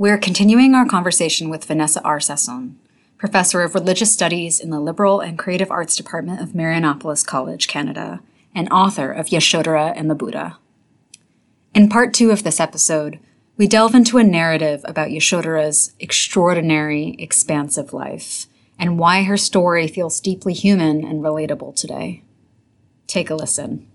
We're continuing our conversation with Vanessa R. Sasson, professor of religious studies in the Liberal and Creative Arts Department of Marianopolis College, Canada, and author of Yashodhara and the Buddha. In part two of this episode, we delve into a narrative about Yashodhara's extraordinary, expansive life and why her story feels deeply human and relatable today. Take a listen.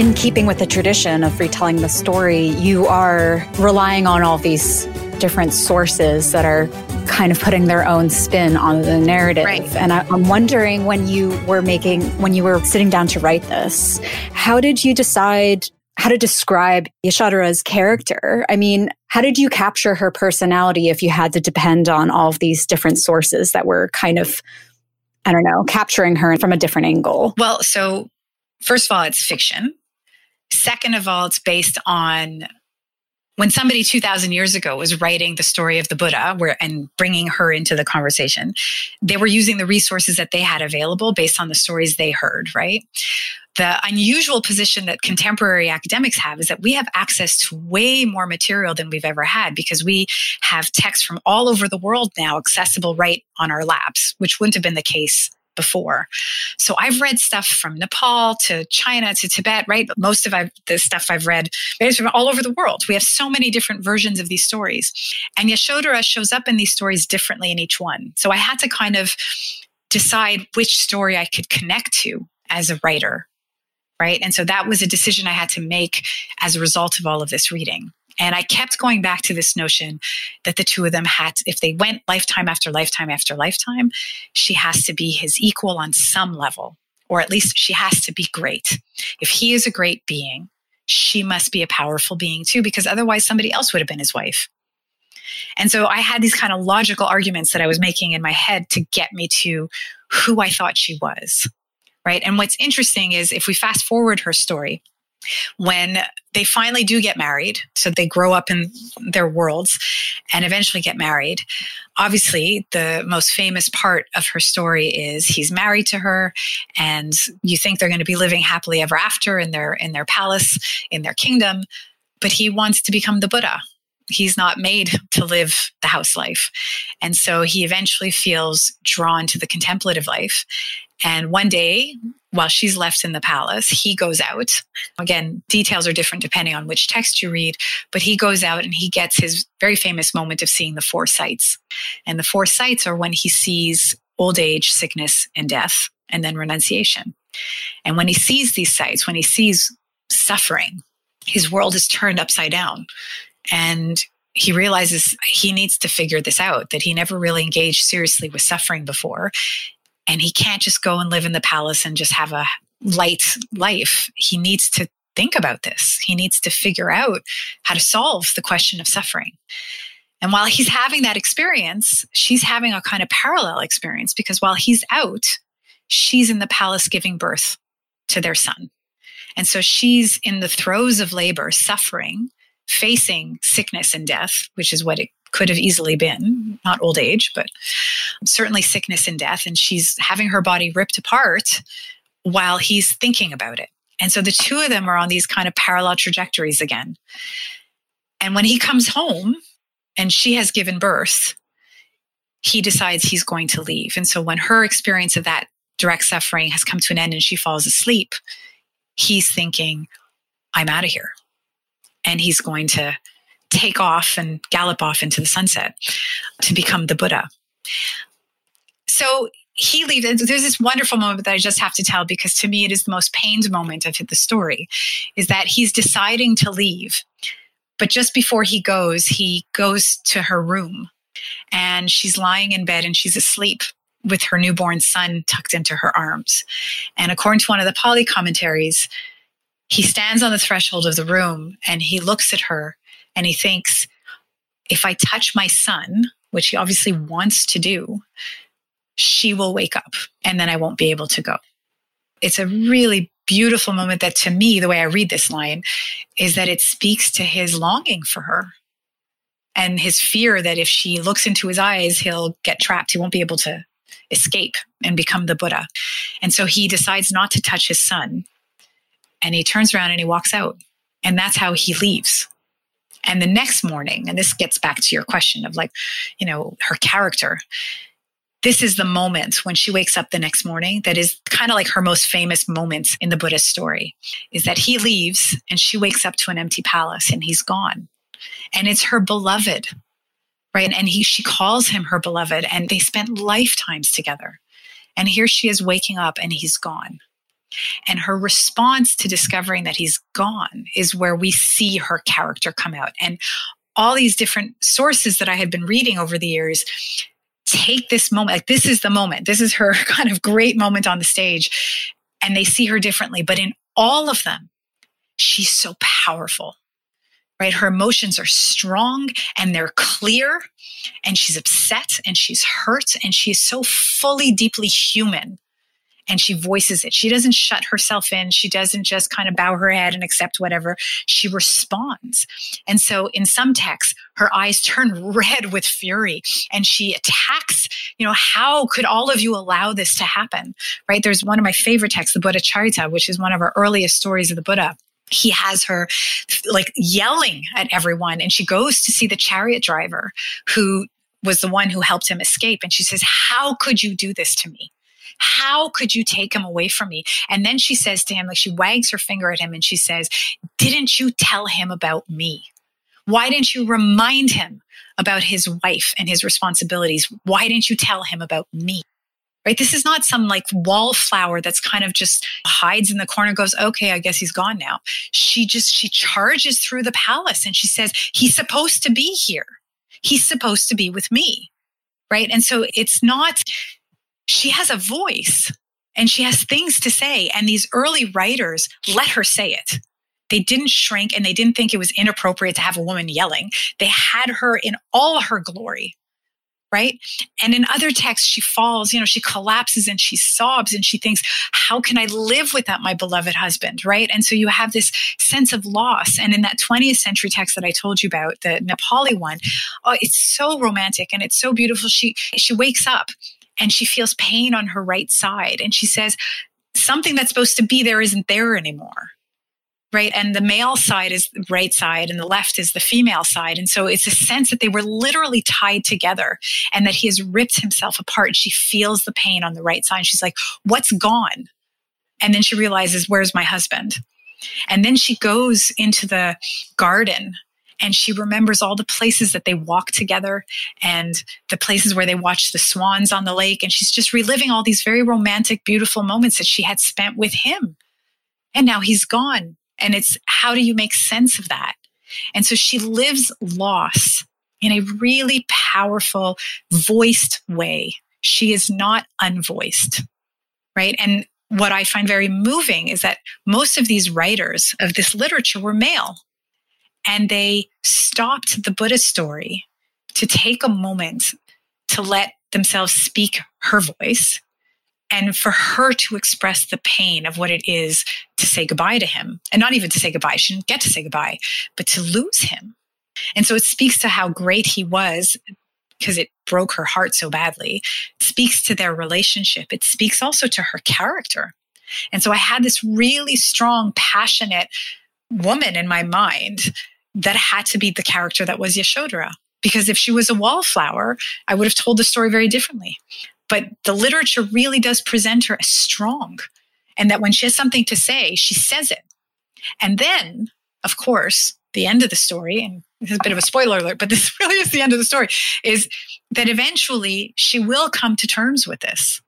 In keeping with the tradition of retelling the story, you are relying on all these different sources that are kind of putting their own spin on the narrative. Right. And I, am wondering when you were making, when you were sitting down to write this, how did you decide how to describe Yashodhara's character? I mean, how did you capture her personality if you had to depend on all of these different sources that were kind of, I don't know, capturing her from a different angle? Well, so first of all, it's fiction. Second of all, it's based on when somebody 2000 years ago was writing the story of the Buddha where, and bringing her into the conversation, they were using the resources that they had available based on the stories they heard, right? The unusual position that contemporary academics have is that we have access to way more material than we've ever had because we have texts from all over the world now accessible right on our laps, which wouldn't have been the case before. So I've read stuff from Nepal to China to Tibet, right? But most of I've, the stuff I've read is from all over the world. We have so many different versions of these stories. And Yashodhara shows up in these stories differently in each one. So I had to kind of decide which story I could connect to as a writer. Right. And so that was a decision I had to make as a result of all of this reading. And I kept going back to this notion that the two of them had, if they went lifetime after lifetime after lifetime, she has to be his equal on some level, or at least she has to be great. If he is a great being, she must be a powerful being too, because otherwise somebody else would have been his wife. And so I had these kind of logical arguments that I was making in my head to get me to who I thought she was. Right. And what's interesting is if we fast forward her story, when they finally do get married, so they grow up in their worlds and eventually get married. Obviously, the most famous part of her story is he's married to her, and you think they're going to be living happily ever after in their in their palace, in their kingdom, but he wants to become the Buddha. He's not made to live the house life. And so he eventually feels drawn to the contemplative life. And one day, while she's left in the palace, he goes out. Again, details are different depending on which text you read, but he goes out and he gets his very famous moment of seeing the four sights. And the four sights are when he sees old age, sickness, and death, and then renunciation. And when he sees these sights, when he sees suffering, his world is turned upside down. And he realizes he needs to figure this out that he never really engaged seriously with suffering before and he can't just go and live in the palace and just have a light life. He needs to think about this. He needs to figure out how to solve the question of suffering. And while he's having that experience, she's having a kind of parallel experience because while he's out, she's in the palace giving birth to their son. And so she's in the throes of labor, suffering, facing sickness and death, which is what it could have easily been, not old age, but certainly sickness and death. And she's having her body ripped apart while he's thinking about it. And so the two of them are on these kind of parallel trajectories again. And when he comes home and she has given birth, he decides he's going to leave. And so when her experience of that direct suffering has come to an end and she falls asleep, he's thinking, I'm out of here. And he's going to take off and gallop off into the sunset to become the Buddha. So he leaves. There's this wonderful moment that I just have to tell because to me it is the most pained moment of the story is that he's deciding to leave. But just before he goes, he goes to her room and she's lying in bed and she's asleep with her newborn son tucked into her arms. And according to one of the Pali commentaries, he stands on the threshold of the room and he looks at her and he thinks, if I touch my son, which he obviously wants to do, she will wake up and then I won't be able to go. It's a really beautiful moment that to me, the way I read this line is that it speaks to his longing for her. and his fear that if she looks into his eyes, he'll get trapped. He won't be able to escape and become the Buddha. And so he decides not to touch his son. And he turns around and he walks out. And that's how he leaves. And the next morning, and this gets back to your question of like, you know, her character. This is the moment when she wakes up the next morning that is kind of like her most famous moment in the Buddhist story is that he leaves and she wakes up to an empty palace and he's gone. And it's her beloved, right? And he, she calls him her beloved and they spent lifetimes together. And here she is waking up and he's gone. And her response to discovering that he's gone is where we see her character come out. And all these different sources that I had been reading over the years take this moment, like this is the moment, this is her kind of great moment on the stage, and they see her differently. But in all of them, she's so powerful, right? Her emotions are strong and they're clear, and she's upset and she's hurt, and she's so fully, deeply human and she voices it. She doesn't shut herself in. She doesn't just kind of bow her head and accept whatever. She responds. And so in some texts, her eyes turn red with fury and she attacks, you know, how could all of you allow this to happen? Right? There's one of my favorite texts, the Buddha Charita, which is one of our earliest stories of the Buddha he has her like yelling at everyone and she goes to see the chariot driver who was the one who helped him escape and she says how could you do this to me how could you take him away from me? And then she says to him, like she wags her finger at him and she says, Didn't you tell him about me? Why didn't you remind him about his wife and his responsibilities? Why didn't you tell him about me? Right? This is not some like wallflower that's kind of just hides in the corner, goes, okay, I guess he's gone now. She just, she charges through the palace and she says, he's supposed to be here. He's supposed to be with me. Right. And so it's not she has a voice and she has things to say. And these early writers let her say it. They didn't shrink and they didn't think it was inappropriate to have a woman yelling. They had her in all her glory. Right. And in other texts, she falls, you know, she collapses and she sobs and she thinks, how can I live without my beloved husband? Right. And so you have this sense of loss. And in that 20th century text that I told you about, the Nepali one, oh, it's so romantic and it's so beautiful. She, she wakes up and she feels pain on her right side. And she says, something that's supposed to be there isn't there anymore. Right. And the male side is the right side and the left is the female side. And so it's a sense that they were literally tied together and that he has ripped himself apart. She feels the pain on the right side. She's like, what's gone? And then she realizes, where's my husband? And then she goes into the garden and she remembers all the places that they walked together and the places where they watched the swans on the lake. And she's just reliving all these very romantic, beautiful moments that she had spent with him. And now he's gone. And it's how do you make sense of that? And so she lives loss in a really powerful, voiced way. She is not unvoiced, right? And what I find very moving is that most of these writers of this literature were male and they stopped the Buddha story to take a moment to let themselves speak her voice and for her to express the pain of what it is to say goodbye to him. And not even to say goodbye she didn't get to say goodbye but to lose him. And so it speaks to how great he was because it broke her heart so badly. It speaks to their relationship. It speaks also to her character. And so i had this really strong passionate woman in my mind that had to be the character that was Yashodhara. Because if she was a wallflower, I would have told the story very differently. But the literature really does present her as strong, and that when she has something to say, she says it. And then, of course, the end of the story, and this is a bit of a spoiler alert, but this really is the end of the story, is that eventually she will come to terms with this.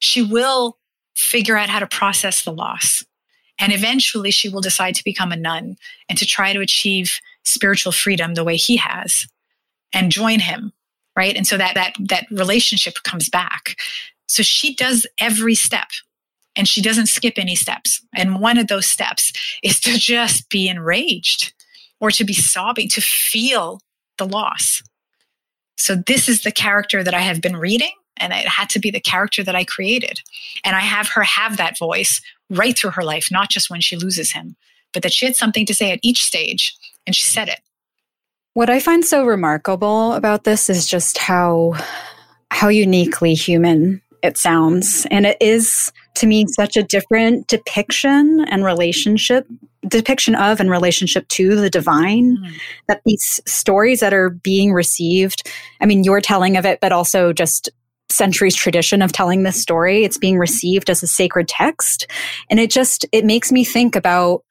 She will figure out how to process the loss. And eventually she will decide to become a nun and to try to achieve spiritual freedom the way he has and join him. Right. And so that, that, that relationship comes back. So she does every step and she doesn't skip any steps. And one of those steps is to just be enraged or to be sobbing, to feel the loss. So this is the character that I have been reading and it had to be the character that I created. And I have her have that voice right through her life, not just when she loses him, but that she had something to say at each stage and she said it. What I find so remarkable about this is just how how uniquely human it sounds. And it is to me such a different depiction and relationship depiction of and relationship to the divine mm. that these stories that are being received i mean you're telling of it but also just centuries tradition of telling this story it's being received as a sacred text and it just it makes me think about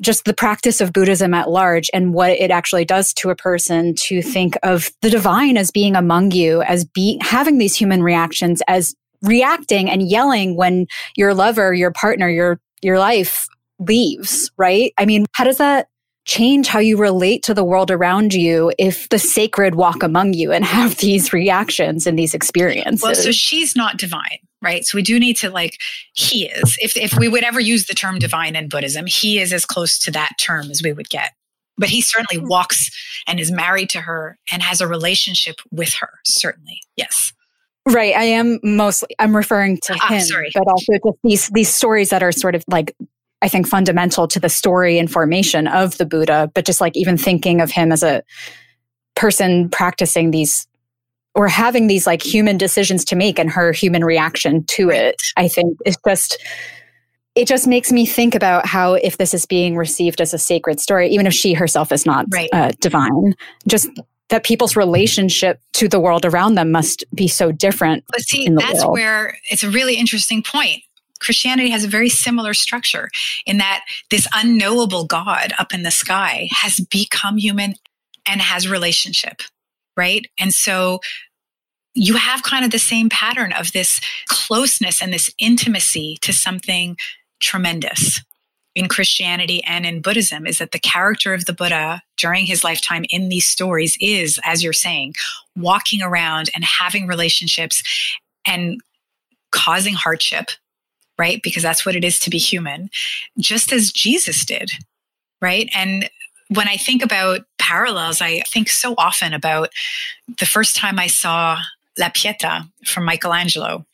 just the practice of buddhism at large and what it actually does to a person to think of the divine as being among you as being having these human reactions as reacting and yelling when your lover, your partner, your your life leaves, right? I mean, how does that change how you relate to the world around you if the sacred walk among you and have these reactions and these experiences? Well, so she's not divine, right? So we do need to like he is. If if we would ever use the term divine in Buddhism, he is as close to that term as we would get. But he certainly walks and is married to her and has a relationship with her, certainly. Yes. Right. I am mostly I'm referring to ah, him, sorry. but also just these these stories that are sort of like I think fundamental to the story and formation of the Buddha, but just like even thinking of him as a person practicing these or having these like human decisions to make and her human reaction to it, I think is just it just makes me think about how if this is being received as a sacred story, even if she herself is not right. uh, divine, just that people's relationship to the world around them must be so different. But see, that's world. where it's a really interesting point. Christianity has a very similar structure in that this unknowable God up in the sky has become human and has relationship, right? And so you have kind of the same pattern of this closeness and this intimacy to something tremendous in Christianity and in Buddhism is that the character of the Buddha during his lifetime in these stories is, as you're saying, walking around and having relationships and causing hardship, right? Because that's what it is to be human, just as Jesus did, right? And when I think about parallels, I think so often about the first time I saw La Pieta from Michelangelo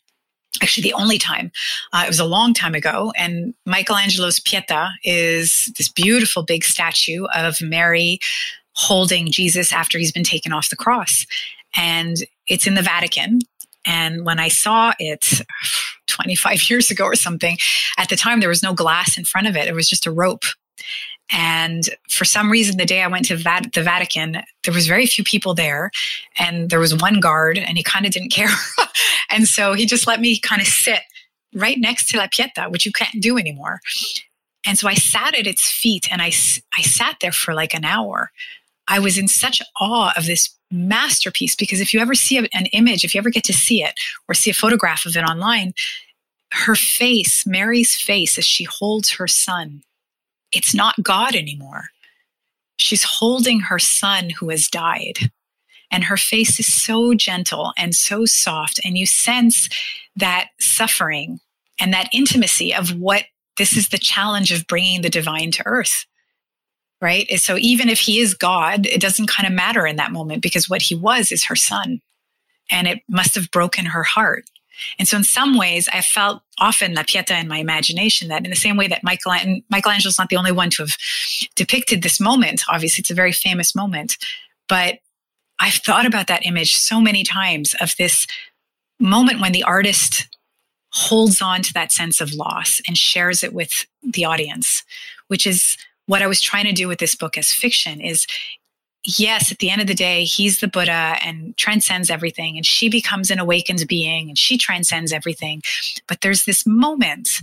actually the only time. Uh, it was a long time ago. And Michelangelo's Pieta is this beautiful big statue of Mary holding Jesus after he's been taken off the cross. And it's in the Vatican. And when I saw it 25 years ago or something, at the time there was no glass in front of it, it was just a rope. And for some reason, the day I went to the Vatican, there was very few people there, and there was one guard, and he kind of didn't care, and so he just let me kind of sit right next to La Pieta, which you can't do anymore. And so I sat at its feet, and I I sat there for like an hour. I was in such awe of this masterpiece because if you ever see an image, if you ever get to see it or see a photograph of it online, her face, Mary's face, as she holds her son it's not God anymore. She's holding her son who has died. And her face is so gentle and so soft. And you sense that suffering and that intimacy of what this is the challenge of bringing the divine to earth. Right. So even if he is God, it doesn't kind of matter in that moment because what he was is her son. And it must have broken her heart. And so in some ways, I felt often La Pieta in my imagination that in the same way that Michael, Michelangelo's not the only one to have depicted this moment. Obviously, it's a very famous moment, but I've thought about that image so many times of this moment when the artist holds on to that sense of loss and shares it with the audience, which is what I was trying to do with this book as fiction is yes, at the end of the day, he's the Buddha and transcends everything, and she becomes an awakened being and she transcends everything. But there's this moment,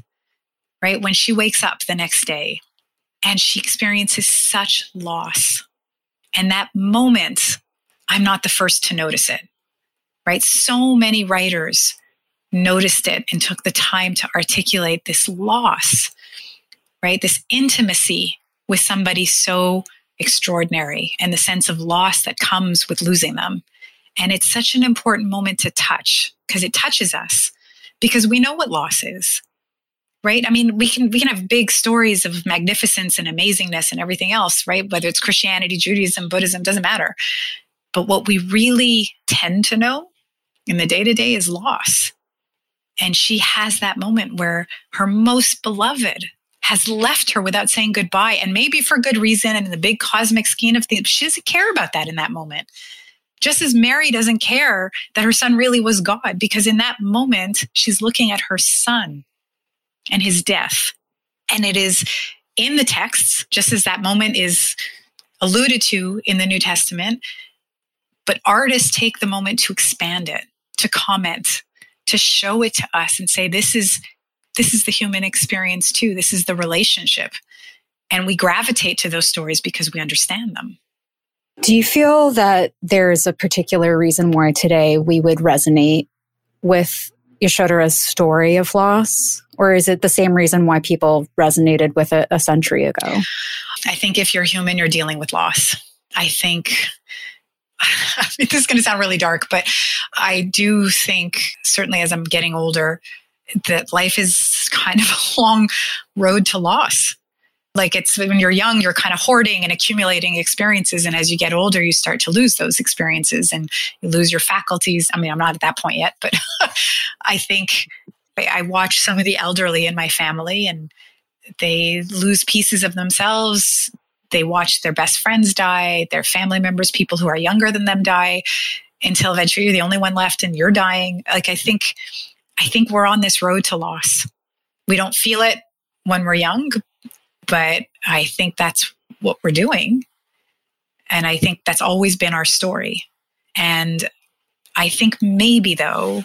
right, when she wakes up the next day and she experiences such loss. And that moment, I'm not the first to notice it, right? So many writers noticed it and took the time to articulate this loss, right? This intimacy with somebody so extraordinary and the sense of loss that comes with losing them. And it's such an important moment to touch because it touches us because we know what loss is. Right? I mean, we can we can have big stories of magnificence and amazingness and everything else, right? Whether it's Christianity, Judaism, Buddhism, doesn't matter. But what we really tend to know in the day to day is loss. And she has that moment where her most beloved has left her without saying goodbye and maybe for good reason and in the big cosmic scheme of things she doesn't care about that in that moment just as Mary doesn't care that her son really was God, because in that moment, she's looking at her son and his death. And it is in the texts, just as that moment is alluded to in the New Testament. But artists take the moment to expand it, to comment, to show it to us and say, this is, this is the human experience too. This is the relationship. And we gravitate to those stories because we understand them. Do you feel that there's a particular reason why today we would resonate with Yashodhara's story of loss? Or is it the same reason why people resonated with it a century ago? I think if you're human, you're dealing with loss. I think I mean, this is going to sound really dark, but I do think, certainly as I'm getting older, that life is kind of a long road to loss. Like it's when you're young, you're kind of hoarding and accumulating experiences. And as you get older, you start to lose those experiences and you lose your faculties. I mean, I'm not at that point yet, but I think I watch some of the elderly in my family and they lose pieces of themselves. They watch their best friends die, their family members, people who are younger than them die, until eventually you're the only one left and you're dying. Like I think, I think we're on this road to loss. We don't feel it when we're young, but I think that's what we're doing. And I think that's always been our story. And I think maybe, though,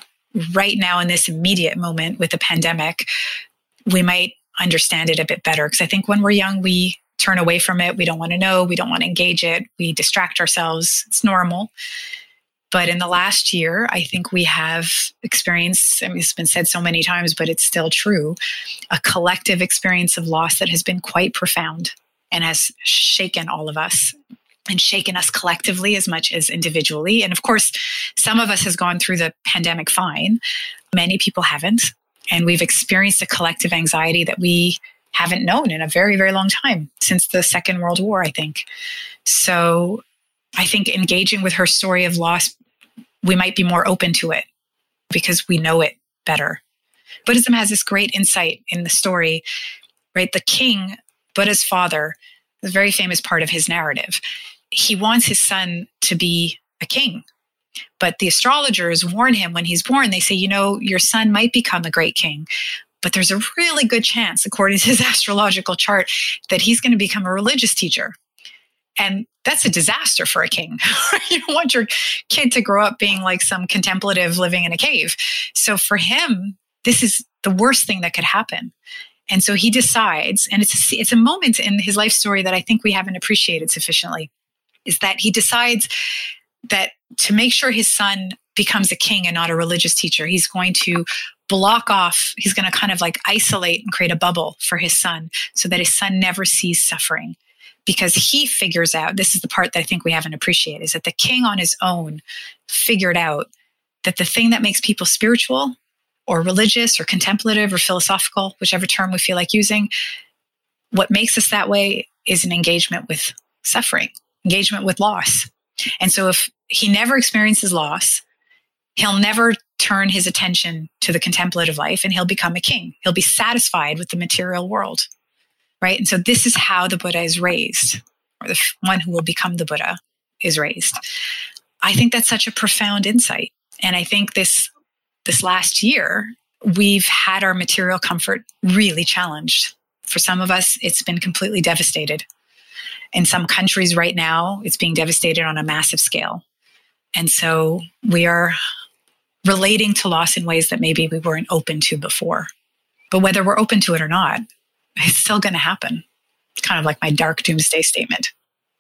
right now in this immediate moment with the pandemic, we might understand it a bit better. Because I think when we're young, we turn away from it. We don't want to know. We don't want to engage it. We distract ourselves. It's normal. But in the last year, I think we have experienced, I mean, it's been said so many times, but it's still true, a collective experience of loss that has been quite profound and has shaken all of us and shaken us collectively as much as individually. And of course, some of us has gone through the pandemic fine. Many people haven't. And we've experienced a collective anxiety that we haven't known in a very, very long time since the Second World War, I think. So I think engaging with her story of loss we might be more open to it because we know it better. Buddhism has this great insight in the story, right? The king, Buddha's father, a very famous part of his narrative. He wants his son to be a king. But the astrologers warn him when he's born, they say, you know, your son might become a great king, but there's a really good chance, according to his astrological chart, that he's going to become a religious teacher. And that's a disaster for a king. you don't want your kid to grow up being like some contemplative living in a cave. So for him, this is the worst thing that could happen. And so he decides, and it's a, it's a moment in his life story that I think we haven't appreciated sufficiently, is that he decides that to make sure his son becomes a king and not a religious teacher, he's going to block off, he's going to kind of like isolate and create a bubble for his son so that his son never sees suffering because he figures out this is the part that I think we haven't appreciated is that the king on his own figured out that the thing that makes people spiritual or religious or contemplative or philosophical, whichever term we feel like using, what makes us that way is an engagement with suffering, engagement with loss. And so if he never experiences loss, he'll never turn his attention to the contemplative life and he'll become a king. He'll be satisfied with the material world right? And so this is how the Buddha is raised, or the one who will become the Buddha is raised. I think that's such a profound insight. And I think this this last year, we've had our material comfort really challenged. For some of us, it's been completely devastated. In some countries right now, it's being devastated on a massive scale. And so we are relating to loss in ways that maybe we weren't open to before. But whether we're open to it or not, it's still going to happen. It's kind of like my dark doomsday statement.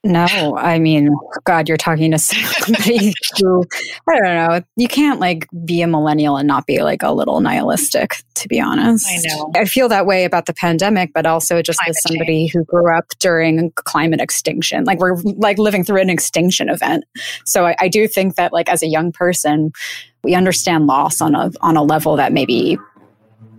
No, I mean, God, you're talking to somebody who, I don't know, you can't like be a millennial and not be like a little nihilistic, to be honest. I know. I feel that way about the pandemic, but also just climate as somebody change. who grew up during climate extinction. Like we're like living through an extinction event. So I, I do think that like as a young person, we understand loss on a on a level that maybe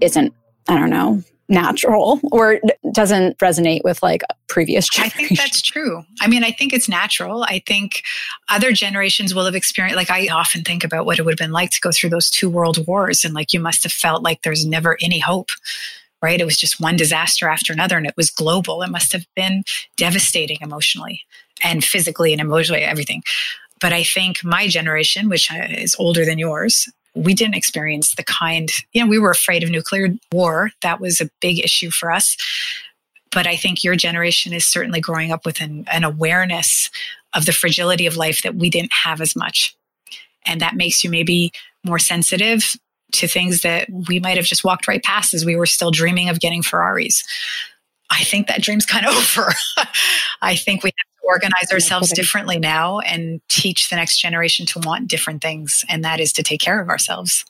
isn't, I don't know, natural or doesn't resonate with like previous generations. I think that's true. I mean, I think it's natural. I think other generations will have experienced, like, I often think about what it would have been like to go through those two world wars. And like, you must have felt like there's never any hope, right? It was just one disaster after another and it was global. It must have been devastating emotionally and physically and emotionally, everything. But I think my generation, which uh, is older than yours, we didn't experience the kind, you know, we were afraid of nuclear war. That was a big issue for us. But I think your generation is certainly growing up with an, an awareness of the fragility of life that we didn't have as much. And that makes you maybe more sensitive to things that we might have just walked right past as we were still dreaming of getting Ferraris. I think that dream's kind of over. I think we organize ourselves differently now and teach the next generation to want different things, and that is to take care of ourselves.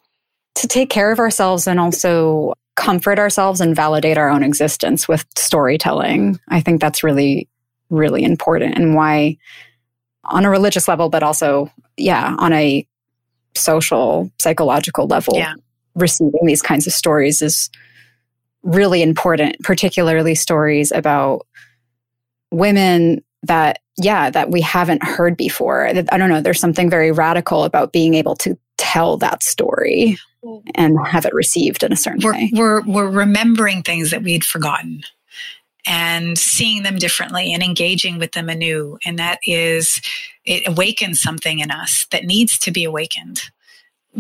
To take care of ourselves and also comfort ourselves and validate our own existence with storytelling. I think that's really, really important and why, on a religious level, but also, yeah, on a social, psychological level, yeah. receiving these kinds of stories is really important, particularly stories about women that, yeah, that we haven't heard before. I don't know, there's something very radical about being able to tell that story and have it received in a certain we're, way. We're, we're remembering things that we'd forgotten and seeing them differently and engaging with them anew. And that is, it awakens something in us that needs to be awakened.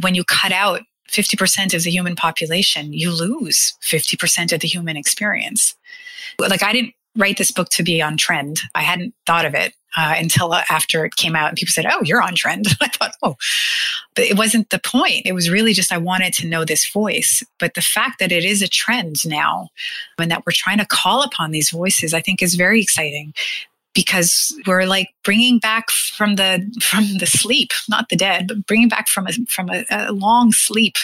When you cut out 50% of the human population, you lose 50% of the human experience. Like, I didn't write this book to be on trend. I hadn't thought of it uh, until after it came out and people said, Oh, you're on trend. I thought, Oh, but it wasn't the point. It was really just I wanted to know this voice. But the fact that it is a trend now and that we're trying to call upon these voices, I think is very exciting because we're like bringing back from the from the sleep not the dead but bringing back from a from a, a long sleep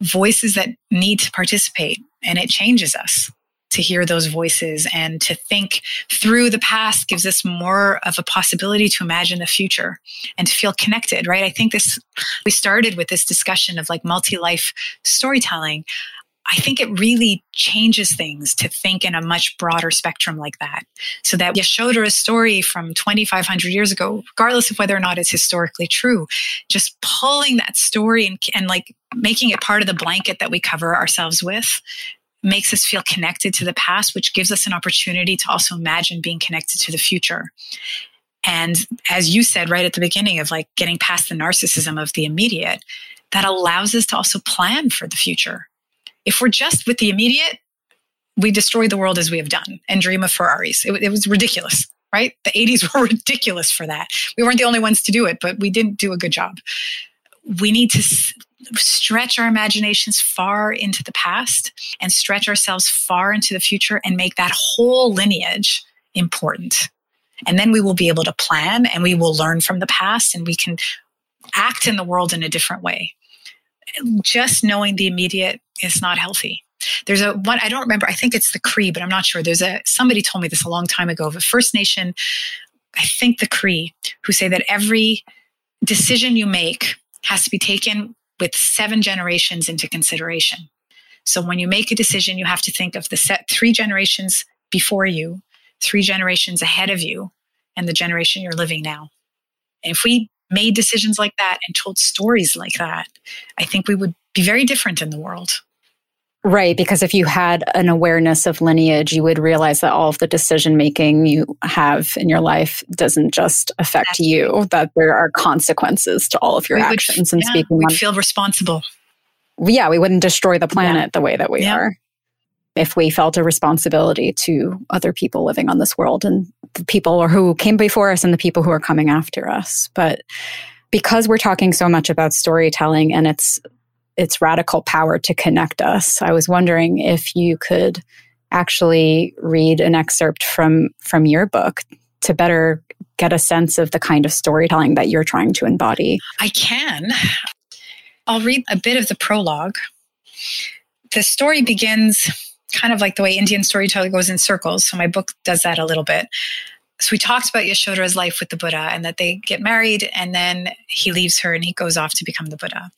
voices that need to participate and it changes us to hear those voices and to think through the past gives us more of a possibility to imagine the future and to feel connected, right? I think this, we started with this discussion of like multi life storytelling. I think it really changes things to think in a much broader spectrum like that. So that Yashodhara's story from 2,500 years ago, regardless of whether or not it's historically true, just pulling that story and, and like making it part of the blanket that we cover ourselves with makes us feel connected to the past, which gives us an opportunity to also imagine being connected to the future. And as you said right at the beginning of like getting past the narcissism of the immediate, that allows us to also plan for the future. If we're just with the immediate, we destroy the world as we have done and dream of Ferraris. It, it was ridiculous, right? The 80s were ridiculous for that. We weren't the only ones to do it, but we didn't do a good job. We need to stretch our imaginations far into the past and stretch ourselves far into the future and make that whole lineage important. And then we will be able to plan and we will learn from the past and we can act in the world in a different way. Just knowing the immediate is not healthy. There's a one I don't remember. I think it's the Cree, but I'm not sure. There's a somebody told me this a long time ago of a First Nation, I think the Cree, who say that every decision you make has to be taken with seven generations into consideration. So when you make a decision, you have to think of the set three generations before you, three generations ahead of you, and the generation you're living now. And if we made decisions like that and told stories like that, I think we would be very different in the world. Right, because if you had an awareness of lineage, you would realize that all of the decision making you have in your life doesn't just affect you; that there are consequences to all of your we actions. Would, and yeah, speaking, we feel responsible. Yeah, we wouldn't destroy the planet yeah. the way that we yeah. are if we felt a responsibility to other people living on this world and the people who came before us and the people who are coming after us. But because we're talking so much about storytelling and it's its radical power to connect us. I was wondering if you could actually read an excerpt from from your book to better get a sense of the kind of storytelling that you're trying to embody. I can. I'll read a bit of the prologue. The story begins kind of like the way Indian storytelling goes in circles. So my book does that a little bit. So we talked about Yashodhara's life with the Buddha and that they get married and then he leaves her and he goes off to become the Buddha.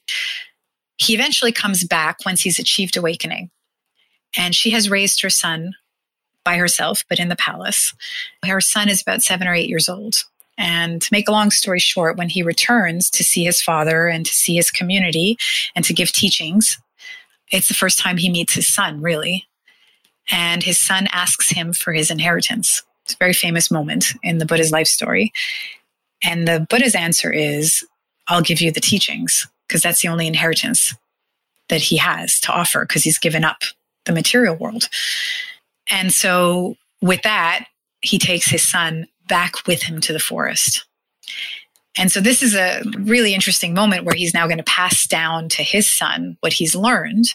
He eventually comes back once he's achieved awakening. And she has raised her son by herself, but in the palace. Her son is about seven or eight years old. And to make a long story short, when he returns to see his father and to see his community and to give teachings, It's the first time he meets his son, really. And his son asks him for his inheritance. It's a very famous moment in the Buddha's life story. And the Buddha's answer is, I'll give you the teachings, because that's the only inheritance that he has to offer, because he's given up the material world. And so, with that, he takes his son back with him to the forest. And so, this is a really interesting moment where he's now going to pass down to his son what he's learned.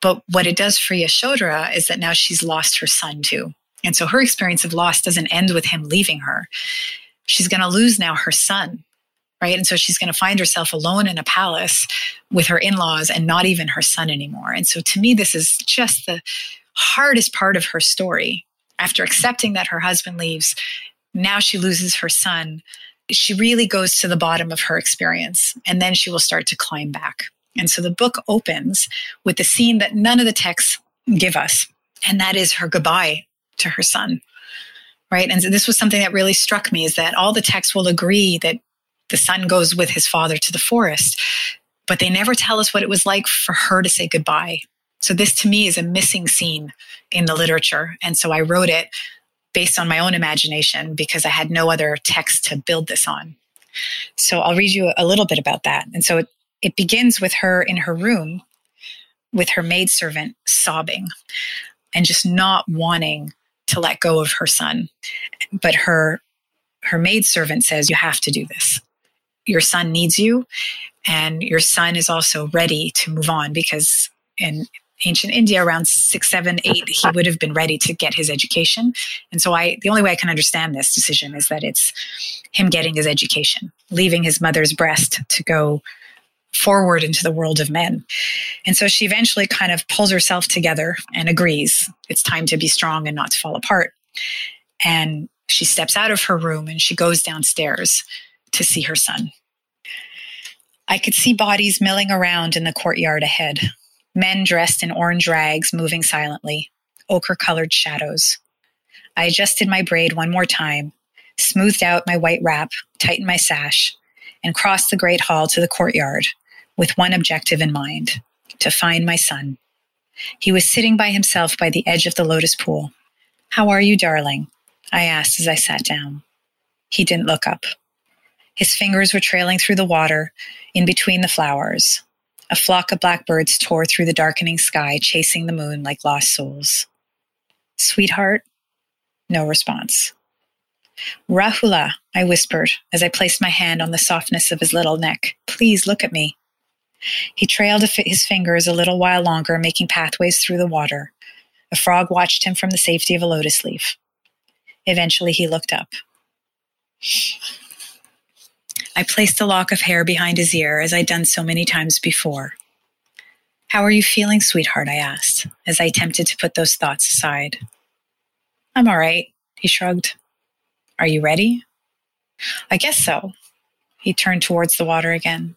But what it does for Yashodhara is that now she's lost her son too. And so, her experience of loss doesn't end with him leaving her. She's going to lose now her son right? And so she's going to find herself alone in a palace with her in laws and not even her son anymore. And so to me, this is just the hardest part of her story. After accepting that her husband leaves, now she loses her son. She really goes to the bottom of her experience and then she will start to climb back. And so the book opens with the scene that none of the texts give us, and that is her goodbye to her son. Right. And so this was something that really struck me is that all the texts will agree that the son goes with his father to the forest, but they never tell us what it was like for her to say goodbye. So this to me is a missing scene in the literature. And so I wrote it based on my own imagination because I had no other text to build this on. So I'll read you a little bit about that. And so it, it begins with her in her room with her maidservant sobbing and just not wanting to let go of her son. But her her maidservant says, You have to do this your son needs you and your son is also ready to move on because in ancient India around six, seven, eight, he would have been ready to get his education. And so I the only way I can understand this decision is that it's him getting his education, leaving his mother's breast to go forward into the world of men. And so she eventually kind of pulls herself together and agrees it's time to be strong and not to fall apart. And she steps out of her room and she goes downstairs to see her son. I could see bodies milling around in the courtyard ahead, men dressed in orange rags moving silently, ochre colored shadows. I adjusted my braid one more time, smoothed out my white wrap, tightened my sash, and crossed the great hall to the courtyard with one objective in mind to find my son. He was sitting by himself by the edge of the lotus pool. How are you, darling? I asked as I sat down. He didn't look up. His fingers were trailing through the water, in between the flowers. A flock of blackbirds tore through the darkening sky, chasing the moon like lost souls. Sweetheart? No response. Rahula, I whispered as I placed my hand on the softness of his little neck. Please look at me. He trailed his fingers a little while longer, making pathways through the water. A frog watched him from the safety of a lotus leaf. Eventually, he looked up. I placed a lock of hair behind his ear as I'd done so many times before. How are you feeling, sweetheart? I asked as I attempted to put those thoughts aside. I'm all right, he shrugged. Are you ready? I guess so. He turned towards the water again.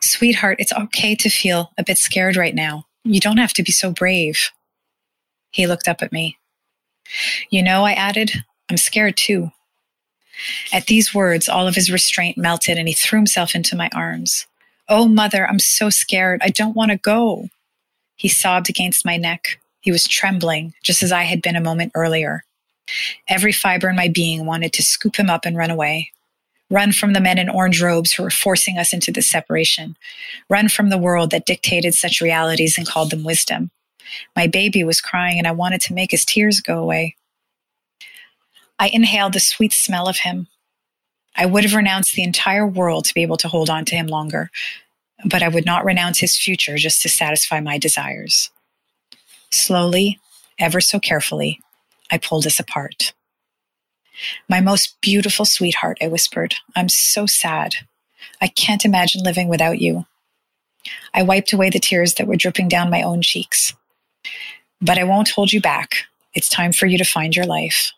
Sweetheart, it's okay to feel a bit scared right now. You don't have to be so brave. He looked up at me. You know, I added, I'm scared too. At these words, all of his restraint melted and he threw himself into my arms. Oh, mother, I'm so scared. I don't want to go. He sobbed against my neck. He was trembling, just as I had been a moment earlier. Every fiber in my being wanted to scoop him up and run away. Run from the men in orange robes who were forcing us into this separation. Run from the world that dictated such realities and called them wisdom. My baby was crying and I wanted to make his tears go away. I inhaled the sweet smell of him. I would have renounced the entire world to be able to hold on to him longer, but I would not renounce his future just to satisfy my desires. Slowly, ever so carefully, I pulled us apart. My most beautiful sweetheart, I whispered, I'm so sad. I can't imagine living without you. I wiped away the tears that were dripping down my own cheeks. But I won't hold you back. It's time for you to find your life.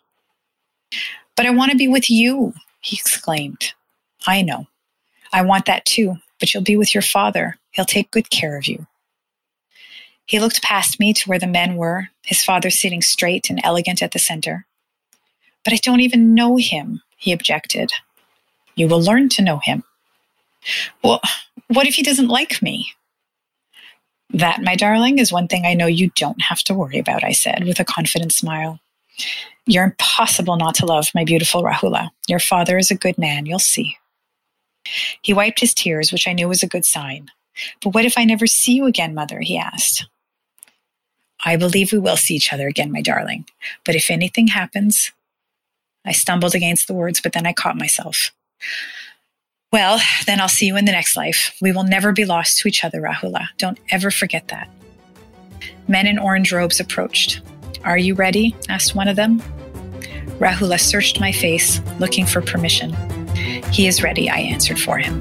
But I want to be with you, he exclaimed. I know. I want that too, but you'll be with your father. He'll take good care of you. He looked past me to where the men were, his father sitting straight and elegant at the center. But I don't even know him, he objected. You will learn to know him. Well, what if he doesn't like me? That, my darling, is one thing I know you don't have to worry about, I said with a confident smile. You're impossible not to love, my beautiful Rahula. Your father is a good man, you'll see. He wiped his tears, which I knew was a good sign. But what if I never see you again, mother? he asked. I believe we will see each other again, my darling. But if anything happens, I stumbled against the words, but then I caught myself. Well, then I'll see you in the next life. We will never be lost to each other, Rahula. Don't ever forget that. Men in orange robes approached. Are you ready? asked one of them. Rahula searched my face, looking for permission. He is ready, I answered for him.